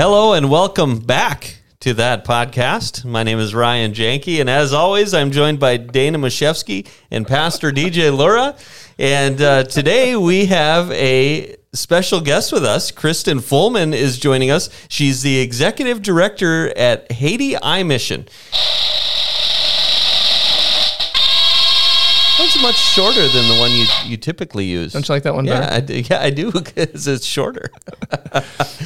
Hello and welcome back to that podcast. My name is Ryan Janke, and as always, I'm joined by Dana Mashevsky and Pastor DJ Lura. And uh, today we have a special guest with us. Kristen Fullman is joining us. She's the executive director at Haiti Eye Mission. That's much shorter than the one you, you typically use. Don't you like that one yeah, better? I do, yeah, I do because it's shorter.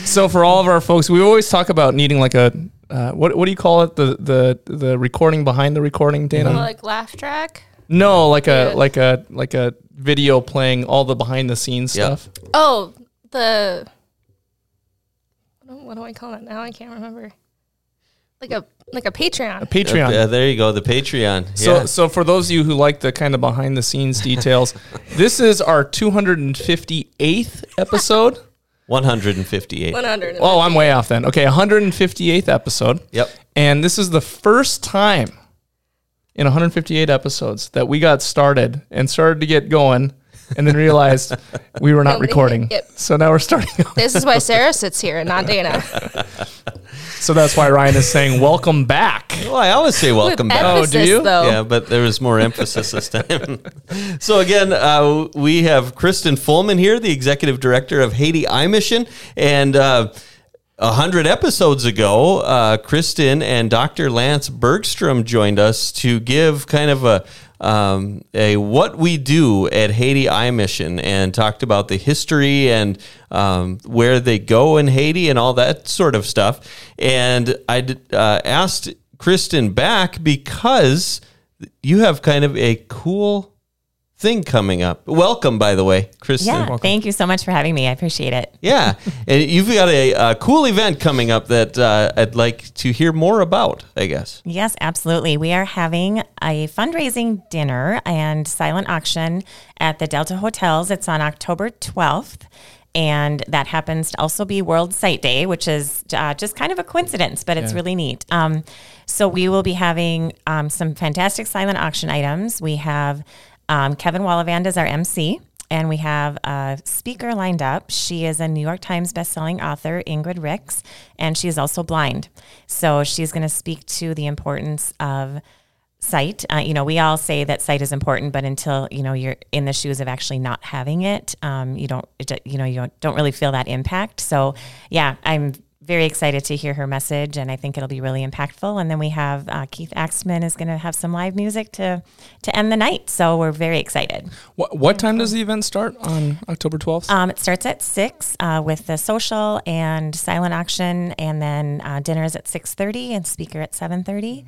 So for all of our folks, we always talk about needing like a uh, what what do you call it the the the recording behind the recording, Dana? Mm-hmm. like laugh track. No, like a Yeah. like a like a video playing all the behind the scenes Yeah. stuff. Oh, the what do, what do I call it now? I can't remember. Like a like a Patreon. A Patreon. Uh, there you go, the Patreon. So, yeah. so for those of you who like the kind of behind the scenes details, this is our 258th episode. 158. 100. Oh, I'm way off then. Okay, 158th episode. Yep. And this is the first time in 158 episodes that we got started and started to get going and then realized we were not recording. yep. So now we're starting. This is why Sarah sits here and not Dana. so that's why Ryan is saying welcome back. Well, I always say welcome With back. Oh, do you? Though. Yeah, but there was more emphasis this time. so again, uh, we have Kristen Fullman here, the executive director of Haiti Eye Mission, and uh, a hundred episodes ago, uh, Kristen and Dr. Lance Bergstrom joined us to give kind of a um, a what we do at Haiti Eye Mission and talked about the history and um, where they go in Haiti and all that sort of stuff. And I uh, asked Kristen back because you have kind of a cool thing coming up. Welcome, by the way, Kristen. Yeah, thank you so much for having me. I appreciate it. Yeah, and you've got a, a cool event coming up that uh, I'd like to hear more about. I guess. Yes, absolutely. We are having a fundraising dinner and silent auction at the Delta Hotels. It's on October 12th. And that happens to also be World Sight Day, which is uh, just kind of a coincidence, but it's really neat. Um, so we will be having um, some fantastic silent auction items. We have um, Kevin Wallevand is our MC. And we have a speaker lined up. She is a New York Times bestselling author, Ingrid Ricks, and she is also blind. So she's going to speak to the importance of sight. Uh, you know, we all say that sight is important, but until you know you're in the shoes of actually not having it, um, you don't, you know, you don't, don't really feel that impact. So, yeah, I'm very excited to hear her message, and I think it'll be really impactful. And then we have uh, Keith Axman is going to have some live music to to end the night. So we're very excited. What, what time does the event start on October 12th? Um, it starts at six uh, with the social and silent auction, and then uh, dinner is at six thirty and speaker at seven thirty.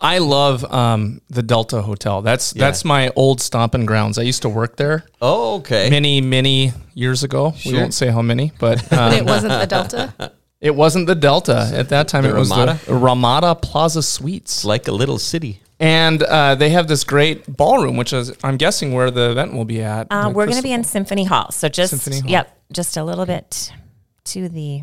I love um, the Delta Hotel. That's that's my old stomping grounds. I used to work there Oh, okay. many many years ago. We Sure. won't say how many, but But um, it wasn't the Delta. it wasn't the Delta at that time. The it was Ramada? the Ramada Plaza Suites, like a little city. and uh, they have this great ballroom, which is I'm guessing where the event will be at. Uh, we're going to be in Symphony Hall. So just Symphony Hall. yep, just a little bit to the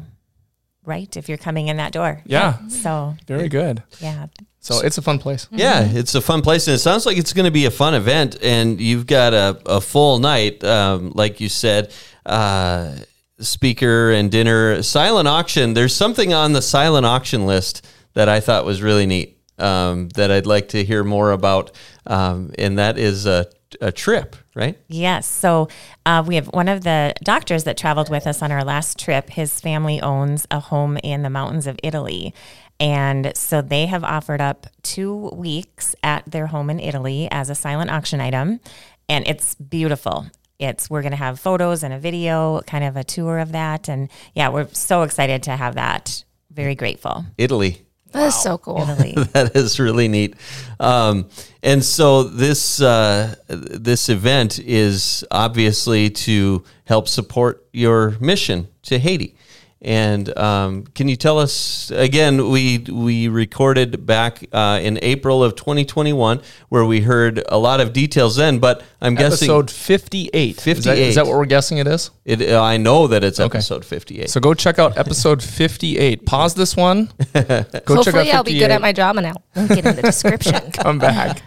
right if you're coming in that door. Yeah. So Very good. yeah, So it's a fun place. Yeah, it's a fun place, and it sounds like it's going to be a fun event. And you've got a, a full night, um, like you said, uh, speaker and dinner, silent auction. There's something on the silent auction list that I thought was really neat um, that I'd like to hear more about, um, and that is a, a trip, right? Yes. So uh, we have one of the doctors that traveled with us on our last trip. His family owns a home in the mountains of Italy. And so they have offered up two weeks at their home in Italy as a silent auction item. And it's beautiful. It's we're going to have photos and a video, kind of a tour of that. And yeah, we're so excited to have that. Very grateful. Italy. That is so cool. That is really neat. Um, and so this uh, this event is obviously to help support your mission to Haiti. And um, can you tell us again? We we recorded back uh, in April of 2021, where we heard a lot of details then. But I'm guessing Episode 58. 58. Is that, is that what we're guessing it is? it. uh, I know that it's Okay. episode 58. So go check out episode 58. Pause this one. Go check out Hopefully, I'll be good at my job and I'll link it in the description. Come back.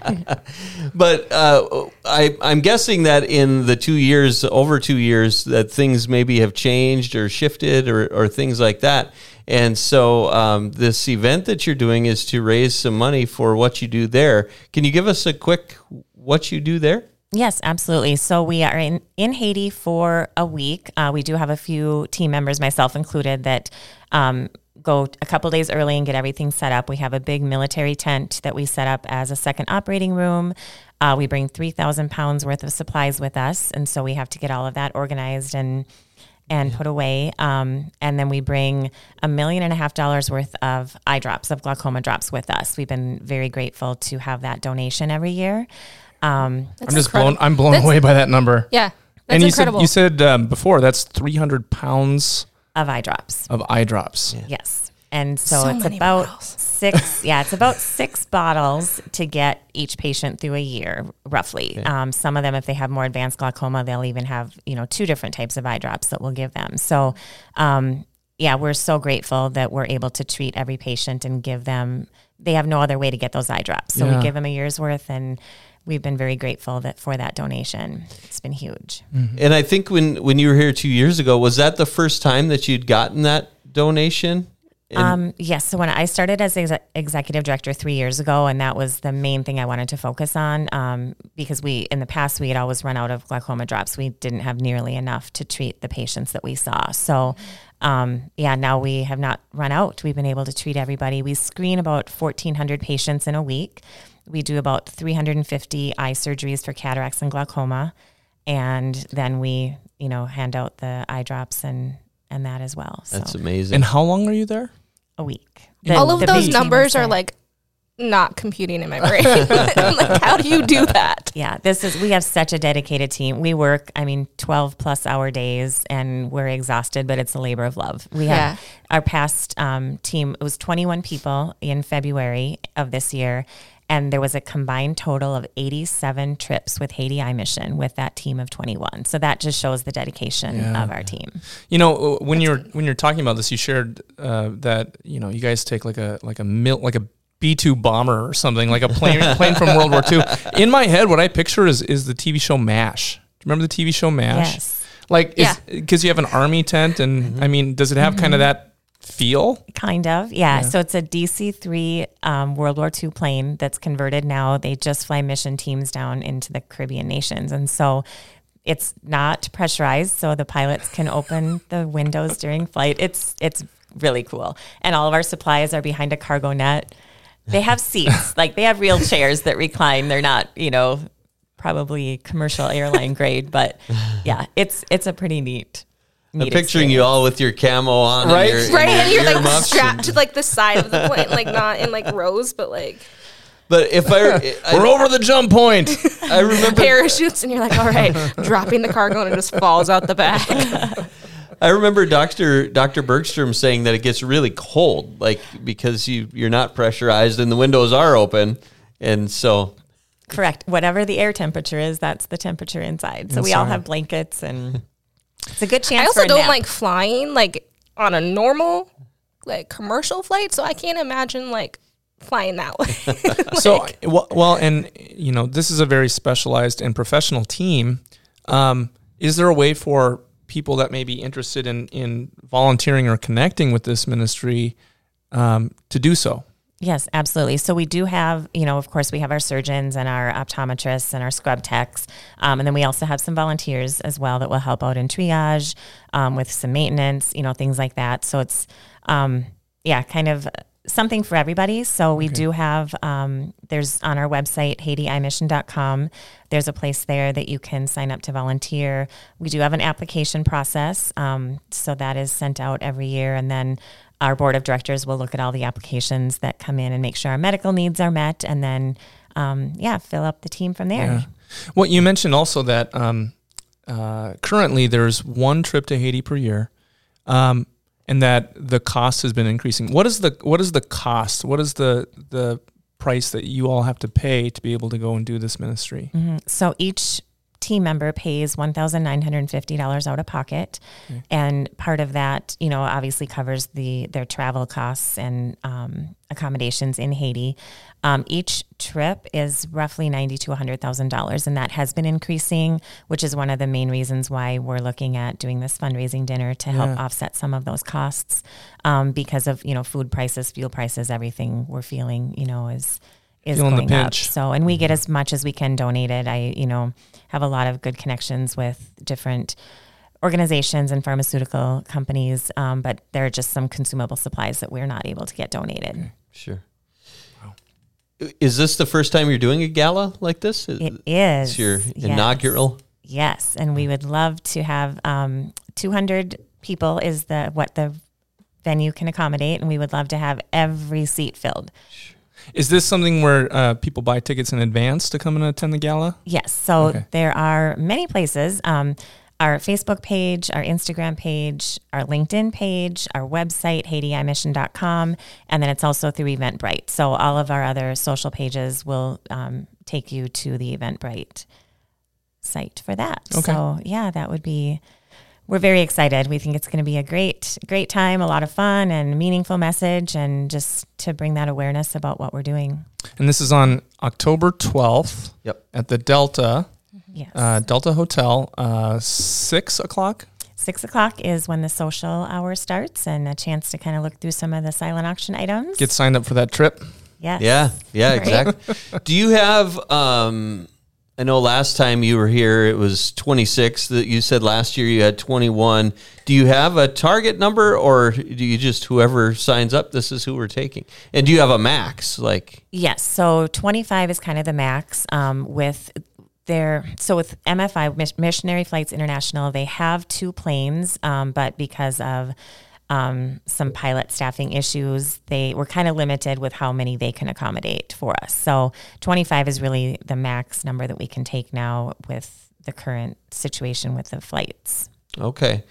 But uh, I, I'm guessing that in the two years, over two years, that things maybe have changed or shifted or, or things like that. And so um, this event that you're doing is to raise some money for what you do there. Can you give us a quick what you do there? Yes, absolutely. So we are in, in Haiti for a week. Uh, we do have a few team members, myself included, that um, go a couple days early and get everything set up. We have a big military tent that we set up as a second operating room. Uh, we bring 3,000 pounds worth of supplies with us. And so we have to get all of that organized and and put away. Um, and then we bring a million and a half dollars worth of eye drops, of glaucoma drops with us. We've been very grateful to have that donation every year. Um, I'm just incredible. blown. I'm blown That's- away by that number. Yeah, that's and you incredible. said you said um, before that's 300 pounds of eye drops. of eye drops. Yes. And so, So it's about bottles. six, yeah, it's about six bottles to get each patient through a year, roughly. Um, some of them, if they have more advanced glaucoma, they'll even have, you know, two different types of eye drops that we'll give them. So, um, yeah, we're so grateful that we're able to treat every patient and give them, they have no other way to get those eye drops. So Yeah. we give them a year's worth and we've been very grateful that for that donation. It's been huge. And I think when, when you were here two years ago, was that the first time that you'd gotten that donation? And- Um, yes. So when I started as exe- executive director three years ago, and that was the main thing I wanted to focus on, um, because we in the past we had always run out of glaucoma drops. We didn't have nearly enough to treat the patients that we saw. So, um, yeah, now we have not run out. We've been able to treat everybody. We screen about fourteen hundred patients in a week. We do about three hundred and fifty eye surgeries for cataracts and glaucoma, and then we, you know, hand out the eye drops and and that as well. So That's amazing. And how long are you there? a week. All of those numbers are like not computing in my brain. like, how do you do that? Yeah, this is we have such a dedicated team. We work, I mean, 12 plus hour days and we're exhausted, but it's a labor of love. We Yeah. have our past um, team, it was 21 people in February of this year. And there was a combined total of 87 trips with Haiti Eye Mission with that team of 21. So that just shows the dedication Yeah. of our team. You know, when you're when you're talking about this, you shared uh, that you know you guys take like a like a mil, like a B two bomber or something, like a plane plane from World War II. In my head, what I picture is is the TV show Mash. Do you remember the TV show Mash? Yes. Like, Yeah. because you have an army tent, and I mean, does it have kind of that feel? Kind of, yeah. So it's a DC 3 um, World War II plane that's converted now. They just fly mission teams down into the Caribbean nations. And so it's not pressurized, so the pilots can open the windows during flight. It's, it's really cool. And all of our supplies are behind a cargo net. They have seats, like they have real chairs that recline. They're not, you know, probably commercial airline grade, but yeah, it's it's a pretty neat. I'm neat picturing you all with your camo on, Right? And your, Right, and you're like earmuffs strapped to like the side of the plane, like not in like rows, but like But if I, We're I, over the jump point. I remember, parachutes, and you're like, all right, dropping the cargo, and it just falls out the back. I remember Doctor Doctor Bergstrom saying that it gets really cold, like because you you're not pressurized and the windows are open, and so Correct. Whatever the air temperature is, that's the temperature inside. So we all have blankets and it's a good chance I for also a don't nap. like flying like on a normal like commercial flight, so I can't imagine like flying that way. so well, well, and you know, this is a very specialized and professional team. Um, is there a way for people that may be interested in in volunteering or connecting with this ministry um, to do so? Yes, absolutely. So we do have, you know, of course, we have our surgeons and our optometrists and our scrub techs, um, and then we also have some volunteers as well that will help out in triage um, with some maintenance, you know, things like that. So it's, um, yeah, kind of something for everybody. So we do have, um, there's on our website, HaitiEyeMission.com, there's a place there that you can sign up to volunteer. We do have an application process. Um, so that is sent out every year. And then our board of directors will look at all the applications that come in and make sure our medical needs are met. And then, um, yeah, fill up the team from there. Yeah. Well, you mentioned also that um, uh, currently there's one trip to Haiti per year, um, and that the cost has been increasing. What is the what is the cost? What is the the price that you all have to pay to be able to go and do this ministry? Mhm. So each team member pays $1,950 out of pocket. And part of that, you know, obviously covers the their travel costs and um, accommodations in Haiti. Um, each trip is roughly ninety to hundred thousand dollars, and that has been increasing, which is one of the main reasons why we're looking at doing this fundraising dinner to help Yeah. offset some of those costs, um, because of you know food prices, fuel prices, everything we're feeling, you know, is is Feeling the going up. So, and we get as much as we can donated. I, you know, have a lot of good connections with different organizations and pharmaceutical companies, um, but there are just some consumable supplies that we're not able to get donated. Sure. Is this the first time you're doing a gala like this? It is It's your yes. inaugural. Yes, and we would love to have um, 200 people is the what the venue can accommodate, and we would love to have every seat filled. Is this something where uh, people buy tickets in advance to come and attend the gala? Yes. So Okay. there are many places. Um, our Facebook page, our Instagram page, our LinkedIn page, our website, HaitiEyeMission.com, and then it's also through Eventbrite. So all of our other social pages will um, take you to the Eventbrite site for that. Okay. So yeah, that would be. We're very excited. We think it's going to be a great, great time, a lot of fun, and meaningful message, and just to bring that awareness about what we're doing. And this is on October 12th Yep. at the Delta, Yes. uh, Delta Hotel, uh, 6 o'clock. Six o'clock is when the social hour starts and a chance to kind of look through some of the silent auction items. Get signed up for that trip. yes. Yeah, yeah, Right. exactly. Do you have? Um, I know last time you were here, it was 26. That you said last year you had 21. Do you have a target number, or do you just whoever signs up? This is who we're taking. And do you have a max? Like, Yes. So 25 is kind of the max um, with their, so with MFI, Missionary Flights International, they have two planes, um, but because of um, some pilot staffing issues, they were kind of limited with how many they can accommodate for us. So 25 is really the max number that we can take now with the current situation with the flights. okay.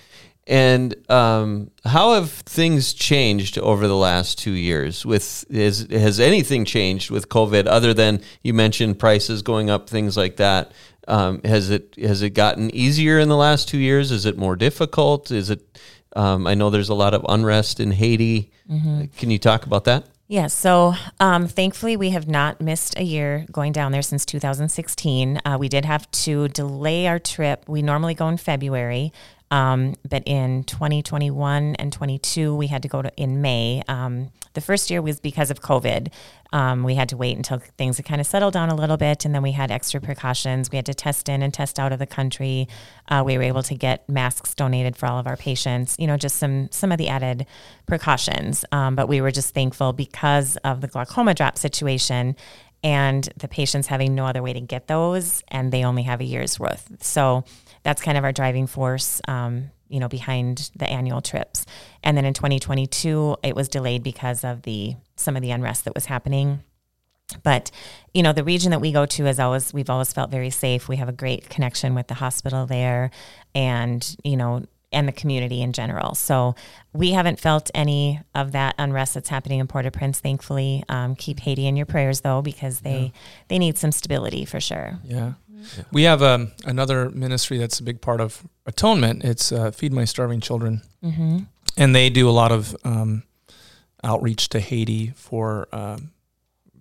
And um, how have things changed over the last two years? With has has anything changed with COVID other than you mentioned prices going up, things like that? Um, has it has it gotten easier in the last two years? Is it more difficult? Is it? Um, I know there's a lot of unrest in Haiti. Can you talk about that? Yeah, so um, thankfully we have not missed a year going down there since 2016. Uh, we did have to delay our trip. We normally go in February, um, but in 2021 and 22 we had to go to in May. Um, the first year was because of COVID. Um, we had to wait until things had kind of settled down a little bit, and then we had extra precautions. We had to test in and test out of the country. Uh, we were able to get masks donated for all of our patients. You know, just some some of the added precautions. Um, but we were just thankful because of the glaucoma drop situation and the patients having no other way to get those, and they only have a year's worth. So that's kind of our driving force. Um, you know, behind the annual trips. And then in 2022, it was delayed because of the some of the unrest that was happening. But you know, the region that we go to is always we've always felt very safe. We have a great connection with the hospital there, and you know, and the community in general. So we haven't felt any of that unrest that's happening in Port-au-Prince. Thankfully, um, keep Haiti in your prayers though, because they they need some stability for sure. Yeah. We have um, another ministry that's a big part of atonement. It's uh, Feed My Starving Children. Mm-hmm. And they do a lot of um, outreach to Haiti for um,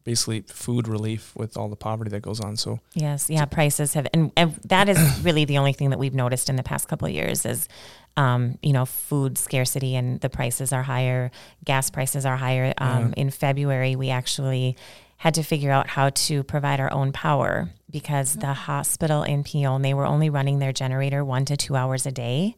basically food relief with all the poverty that goes on. So, Yes, yeah, prices have, and, and that is really the only thing that we've noticed in the past couple of years is, um, you know, food scarcity and the prices are higher, gas prices are higher. Um, In February, we actually had to figure out how to provide our own power because the hospital in Pignon, they were only running their generator one to two hours a day.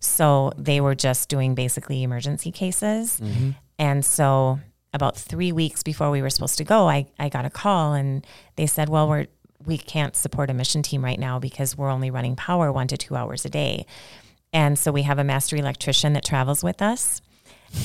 So they were just doing basically emergency cases. Mm-hmm. Mm-hmm. And so about three weeks before we were supposed to go, I, I got a call and they said, well, we're, we can't support a mission team right now because we're only running power one to two hours a day. And so we have a master electrician that travels with us.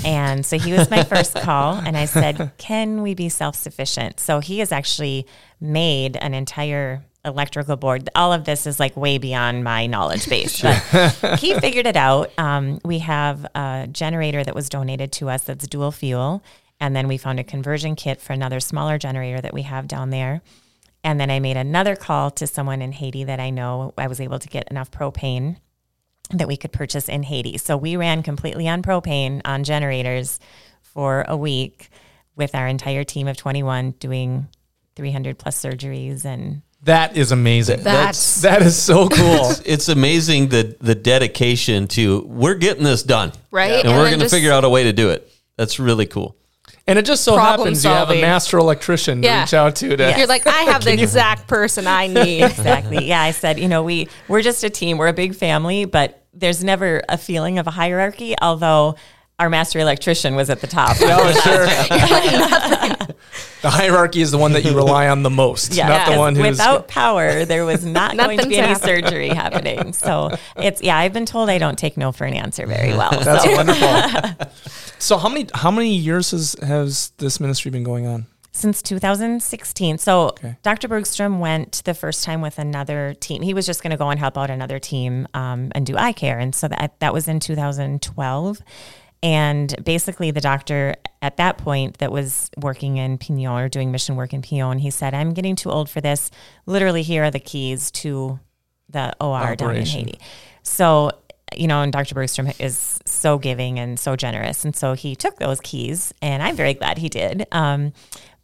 And so he was my first call. And I said, Can we be self sufficient? So he has actually made an entire electrical board. All of this is like way beyond my knowledge base. But he figured it out. Um, we have a generator that was donated to us that's dual fuel. And then we found a conversion kit for another smaller generator that we have down there. And then I made another call to someone in Haiti that I know I was able to get enough propane that we could purchase in Haiti. So we ran completely on propane on generators for a week with our entire team of 21 doing 300 plus surgeries and That is amazing. That's- that is so cool. It's amazing the the dedication to we're getting this done, Right? and, we're going to figure out a way to do it. That's really cool. And it just so Problem happens you have a master electrician to Yeah. reach out to. to Yeah. You're like, I have the exact person I need. exactly. Yeah, I said, you know, we we're just a team. We're a big family, but there's never a feeling of a hierarchy. Although our master electrician was at the top. Oh, sure. the hierarchy is the one that you rely on the most, Yeah, not the because one who's. without power, there was not going to be any happening. surgery happening. So it's yeah, I've been told I don't take no for an answer very well. That's so. wonderful. so how many how many years has has this ministry been going on? since 2016. So Okay. Dr. Bergstrom went the first time with another team. He was just going to go and help out another team um, and do eye care, and so that that was in 2012. And basically, the doctor at that point that was working in Pignon or doing mission work in Pignon, he said, "I'm getting too old for this. Literally, here are the keys to the OR down in Haiti." So you know, and Dr. Bergstrom is so giving and so generous. And so he took those keys, and I'm very glad he did. Um,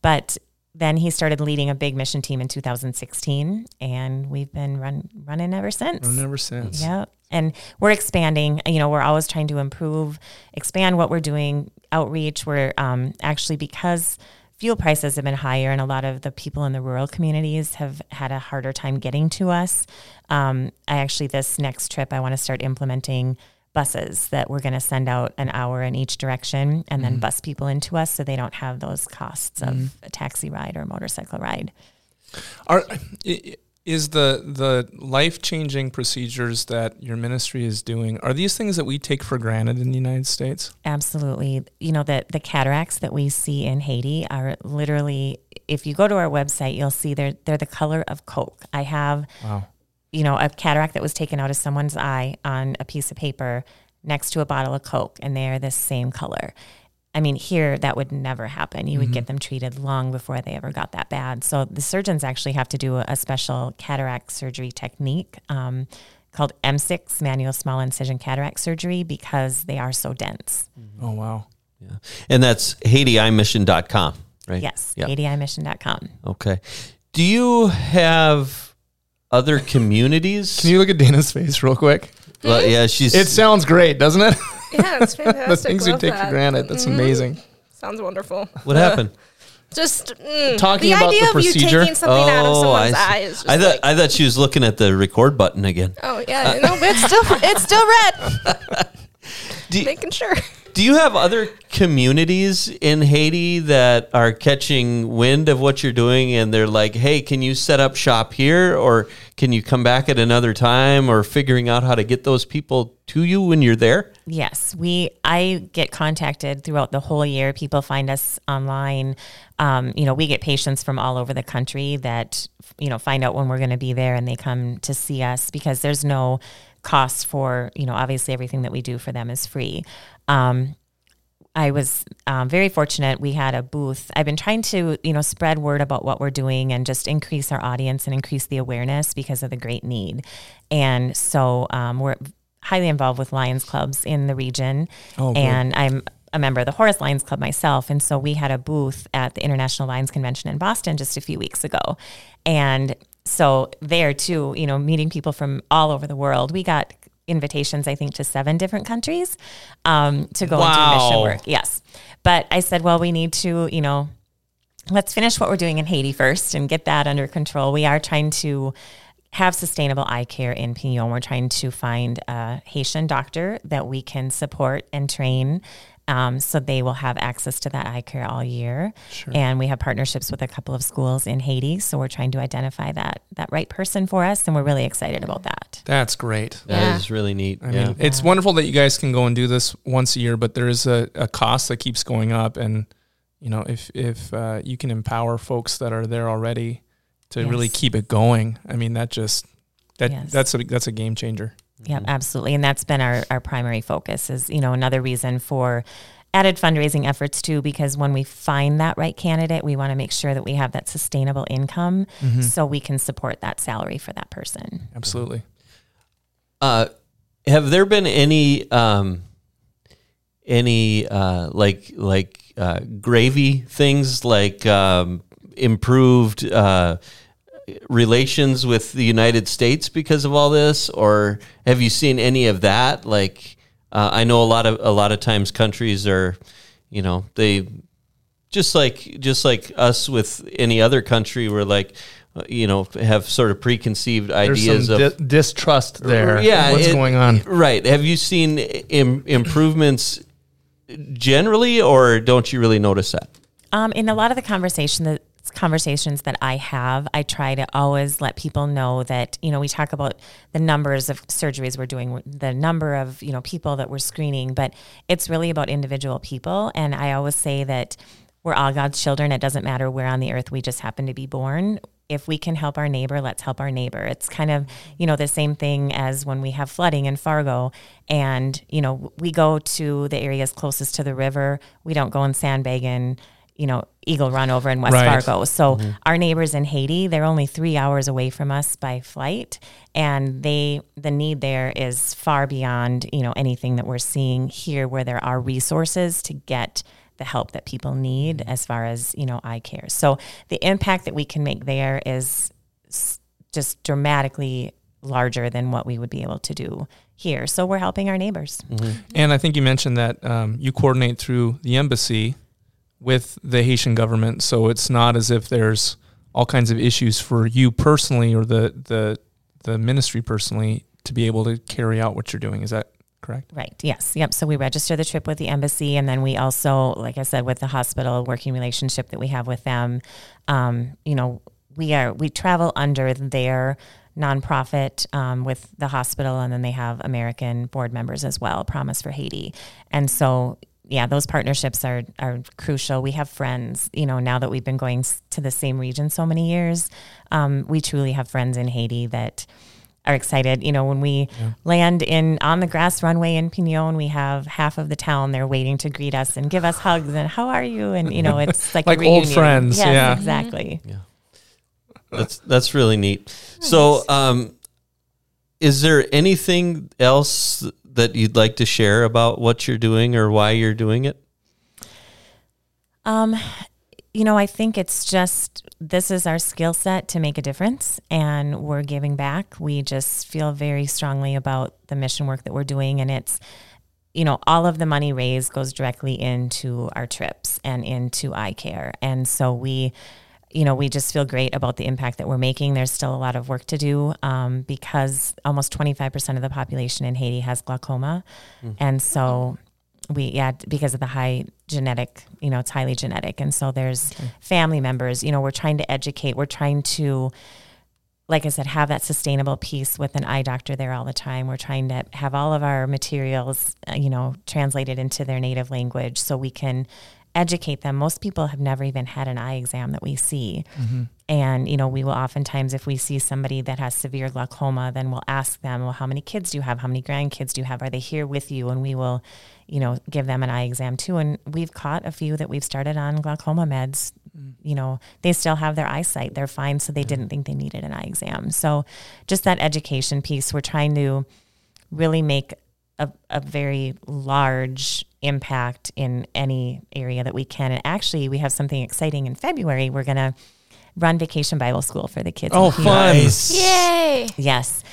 but then he started leading a big mission team in 2016, and we've been run, running ever since. Never since. Yeah. And we're expanding. You know, we're always trying to improve, expand what we're doing, outreach. We're um, actually, because fuel prices have been higher and a lot of the people in the rural communities have had a harder time getting to us. Um, I actually, this next trip, I want to start implementing buses that we're going to send out an hour in each direction and then mm-hmm. bus people into us so they don't have those costs of mm-hmm. a taxi ride or a motorcycle ride. Are is the the life changing procedures that your ministry is doing? Are these things that we take for granted in the United States? Absolutely. You know, the, the cataracts that we see in Haiti are literally, if you go to our website, you'll see they're, they're the color of Coke. I have, Wow. You know, a cataract that was taken out of someone's eye on a piece of paper next to a bottle of Coke, and they are the same color. I mean, here that would never happen. You would get them treated long before they ever got that bad. So the surgeons actually have to do a, a special cataract surgery technique um, called M6, manual small incision cataract surgery, because they are so dense. Oh wow. Yeah. And that's HaitiEyeMission.com, right? Yes, Yeah. HaitiEyeMission.com. Okay. Do you have other communities? Can you look at Dana's face real quick? well, yeah, she's. It sounds great, doesn't it? Yeah, it's fantastic. the things we Love take for granted. That's amazing. Sounds wonderful. what happened? Just mm, Talking the about idea the of procedure? you taking something out of someone's Oh, I, eye is just I thought like, I thought she was looking at the record button again. oh yeah, no, it's still it's still red. Do, Making sure. do you have other communities in Haiti that are catching wind of what you're doing and they're like, "Hey, can you set up shop here or can you come back at another time or figuring out how to get those people to you when you're there?" Yes, we. I get contacted throughout the whole year. People find us online. Um, you know, we get patients from all over the country that you know find out when we're going to be there, and they come to see us because there's no cost for you know. Obviously, everything that we do for them is free. Um, I was um, very fortunate. We had a booth. I've been trying to, you know, spread word about what we're doing and just increase our audience and increase the awareness because of the great need. And so um, we're highly involved with Lions clubs in the region. Oh, good. and I'm a member of the Horace Lions Club myself. And so we had a booth at the International Lions Convention in Boston just a few weeks ago. And so there too, you know, meeting people from all over the world. We got invitations, I think, to seven different countries um, to go and do mission work. Yes. But I said, well, we need to, you know, let's finish what we're doing in Haiti first and get that under control. We are trying to have sustainable eye care in Pignon. We're trying to find a Haitian doctor that we can support and train. Um, so they will have access to that eye care all year, and we have partnerships with a couple of schools in Haiti. So we're trying to identify that that right person for us, and we're really excited about that. That's great. That is Yeah. really neat. I yeah. mean, it's wonderful that you guys can go and do this once a year, but there is a, a cost that keeps going up. And, you know, if, if uh, you can empower folks that are there already to really keep it going, I mean, that just, that Yes. that's a, that's a game changer. Yeah, absolutely. And that's been our, our primary focus is, you know, another reason for added fundraising efforts too, because when we find that right candidate, we want to make sure that we have that sustainable income so we can support that salary for that person. Absolutely. Uh, have there been any um, any uh, like like uh, gravy things like um, improved uh, relations with the United States because of all this, or have you seen any of that? Like, uh, I know a lot of a lot of times countries are, you know, they just like just like us with any other country, we're like, uh, you know, have sort of preconceived ideas some of di- distrust there. yeah, What's it- going on? Right. Have you seen Im- improvements generally, or don't you really notice that? Um, in a lot of the conversation that conversations that I have, I try to always let people know that you know we talk about the numbers of surgeries we're doing, the number of you know people that we're screening, but it's really about individual people. And I always say that we're all God's children. It doesn't matter where on the earth we just happen to be born. If we can help our neighbor, let's help our neighbor. It's kind of, you know, the same thing as when we have flooding in Fargo and, you know, we go to the areas closest to the river. We don't go in, you know, Eagle Run over in West Right. Fargo. So mm-hmm. our neighbors in Haiti, they're only three hours away from us by flight, and they the need there is far beyond you know anything that we're seeing here, where there are resources to get the help that people need mm-hmm. as far as you know eye care. So the impact that we can make there is just dramatically larger than what we would be able to do here. So we're helping our neighbors. Mm-hmm. And I think you mentioned that um, you coordinate through the embassy with the Haitian government, so it's not as if there's all kinds of issues for you personally or the the the ministry personally to be able to carry out what you're doing. Is that correct? Right. Yes. Yep. So we register the trip with the embassy, and then we also, like I said, with the hospital working relationship that we have with them. Um, you know, we are we travel under their nonprofit um, with the hospital, and then they have American board members as well. Promise for Haiti, and so yeah, those partnerships are are crucial. We have friends, you know, now that we've been going to the same region so many years, um, we truly have friends in Haiti that are excited. You know, when we land in on the grass runway in Pignon, we have half of the town there waiting to greet us and give us hugs and how are you? And you know, it's like a Like old friends, Yes, yeah. exactly. Yeah, that's that's really neat. So, um, is there anything else that you'd like to share about what you're doing or why you're doing it? Um, you know, I think it's just this is our skill set to make a difference, and we're giving back. We just feel very strongly about the mission work that we're doing, and it's you know, all of the money raised goes directly into our trips and into eye care. And so we, you know, we just feel great about the impact that we're making. There's still a lot of work to do um, because almost 25% of the population in Haiti has glaucoma. And so we, yeah, because of the high genetic, you know, it's highly genetic. And so there's family members, you know, we're trying to educate, we're trying to, like I said, have that sustainable piece with an eye doctor there all the time. We're trying to have all of our materials, uh, you know, translated into their native language so we can educate them. Most people have never even had an eye exam that we see. Mm-hmm. And, you know, we will oftentimes, if we see somebody that has severe glaucoma, then we'll ask them, well, how many kids do you have? How many grandkids do you have? Are they here with you? And we will, you know, give them an eye exam too. And we've caught a few that we've started on glaucoma meds. Mm. You know, they still have their eyesight. They're fine. So they didn't think they needed an eye exam. So just that education piece, we're trying to really make a, a very large impact in any area that we can. And actually, we have something exciting in February. We're going to run vacation Bible school for the kids. Oh, Pima. fun! Yay! Yes.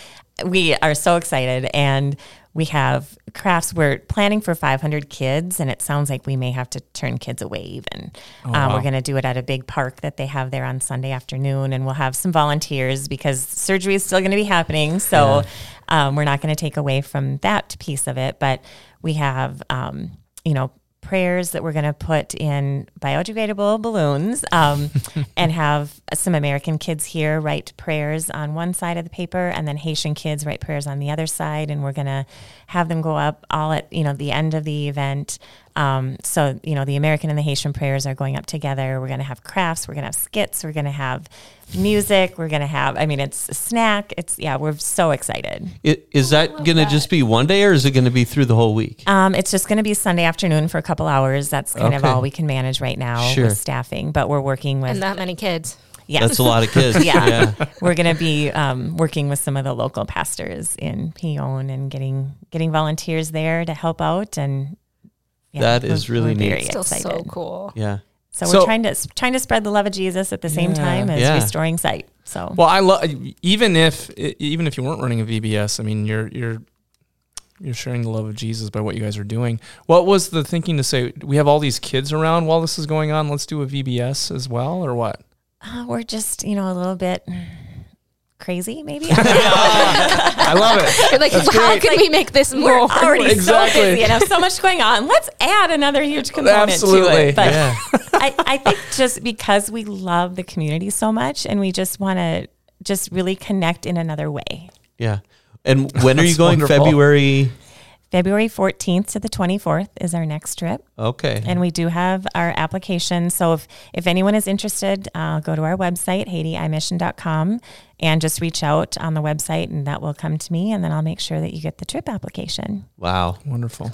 We are so excited. And we have crafts. We're planning for 500 kids, and it sounds like we may have to turn kids away even. um, wow. We're going to do it at a big park that they have there on Sunday afternoon, and we'll have some volunteers because surgery is still going to be happening. So um, we're not going to take away from that piece of it. But we have, um, you know, prayers that we're going to put in biodegradable balloons um, and have some American kids here write prayers on one side of the paper and then Haitian kids write prayers on the other side. And we're going to have them go up all at, you know, the end of the event Um, so, you know, the American and the Haitian prayers are going up together. We're going to have crafts. We're going to have skits. We're going to have music. We're going to have, I mean, it's a snack. It's, yeah, we're so excited. I- Is that going to just be one day or is it going to be through the whole week? Um, it's just going to be Sunday afternoon for a couple hours. That's kind of all we can manage right now Sure. with staffing, but we're working with, And that many kids. yeah, That's a lot of kids. Yeah. we're going to be um, working with some of the local pastors in Pignon and getting getting volunteers there to help out. And yeah, That really neat. Very Still excited. so cool. Yeah. So, So- we're trying to trying to spread the love of Jesus at the same Yeah. time as Yeah. restoring sight. So Well, I love even if even if you weren't running a VBS. I mean, you're you're you're sharing the love of Jesus by what you guys are doing. What was the thinking to say? We have all these kids around while this is going on. Let's do a VBS as well, or what? uh, we're just you know a little bit crazy, maybe. I love it. You're like, how can we make this We're more? already Exactly. so busy and have so much going on. Let's add another huge component Absolutely. to it. But Yeah. I, I think just because we love the community so much and we just want to just really connect in another way. Yeah. And when are you going? wonderful. February. February 14th to the 24th is our next trip. Okay. And we do have our application. So if, if anyone is interested, uh, go to our website, HaitiEyeMission.com, and just reach out on the website, and that will come to me. And then I'll make sure that you get the trip application. wow. Wonderful.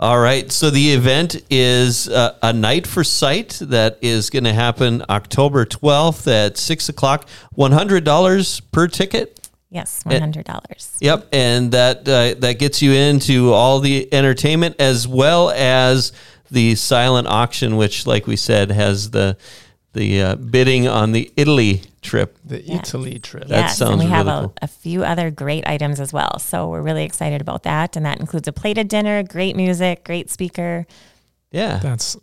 All right. So the event is uh, a night for sight that is going to happen October 12th at 6 o'clock. $100 per ticket. Yes, $100. Yep, and that uh, that gets you into all the entertainment as well as the silent auction, which, like we said, has the the uh, bidding on the Italy trip. The Yeah. Italy trip. That yes, sounds and we have a, cool. a few other great items as well. So we're really excited about that. And that includes a plated dinner, great music, great speaker. Yeah, That's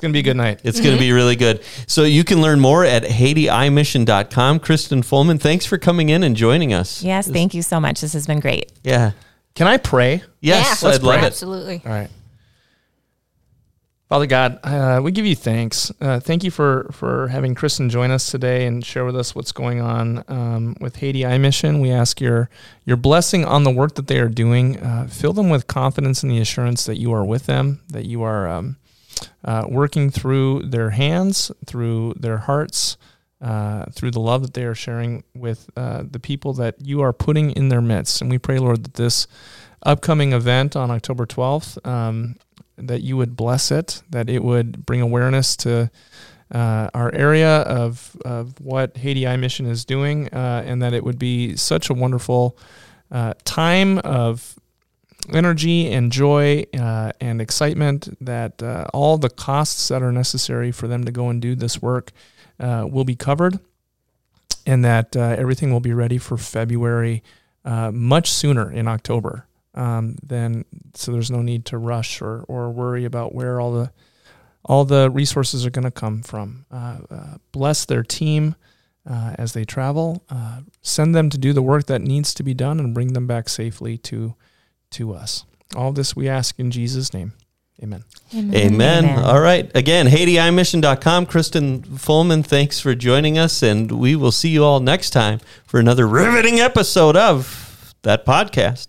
it's gonna be a good night. it's going to be really good. So you can learn more at HaitiEyeMission.com. Kristen Fullman, thanks for coming in and joining us. Yes, thank you so much. This has been great. Yeah. Can I pray? Yes, Yeah. I'd love it. Absolutely. All right. Father God, uh, we give you thanks. Uh, thank you for, for having Kristen join us today and share with us what's going on um, with Haiti Eye Mission. We ask your your blessing on the work that they are doing. Uh, fill them with confidence and the assurance that you are with them, that you are um, uh, working through their hands, through their hearts, uh, through the love that they are sharing with uh, the people that you are putting in their midst. And we pray, Lord, that this upcoming event on October 12th, um, that you would bless it, that it would bring awareness to uh, our area of, of what Haiti Eye Mission is doing, uh, and that it would be such a wonderful uh, time of energy and joy uh, and excitement that uh, all the costs that are necessary for them to go and do this work uh, will be covered, and that uh, everything will be ready for February uh, much sooner in October. Um, then, so there's no need to rush or, or worry about where all the all the resources are going to come from. Uh, bless their team uh, as they travel. Uh, send them to do the work that needs to be done and bring them back safely to to us. All this we ask in Jesus' name. Amen. Amen. All right. Again, HaitiEyeMission.com. Kristen Fullman, thanks for joining us, and we will see you all next time for another riveting episode of that podcast.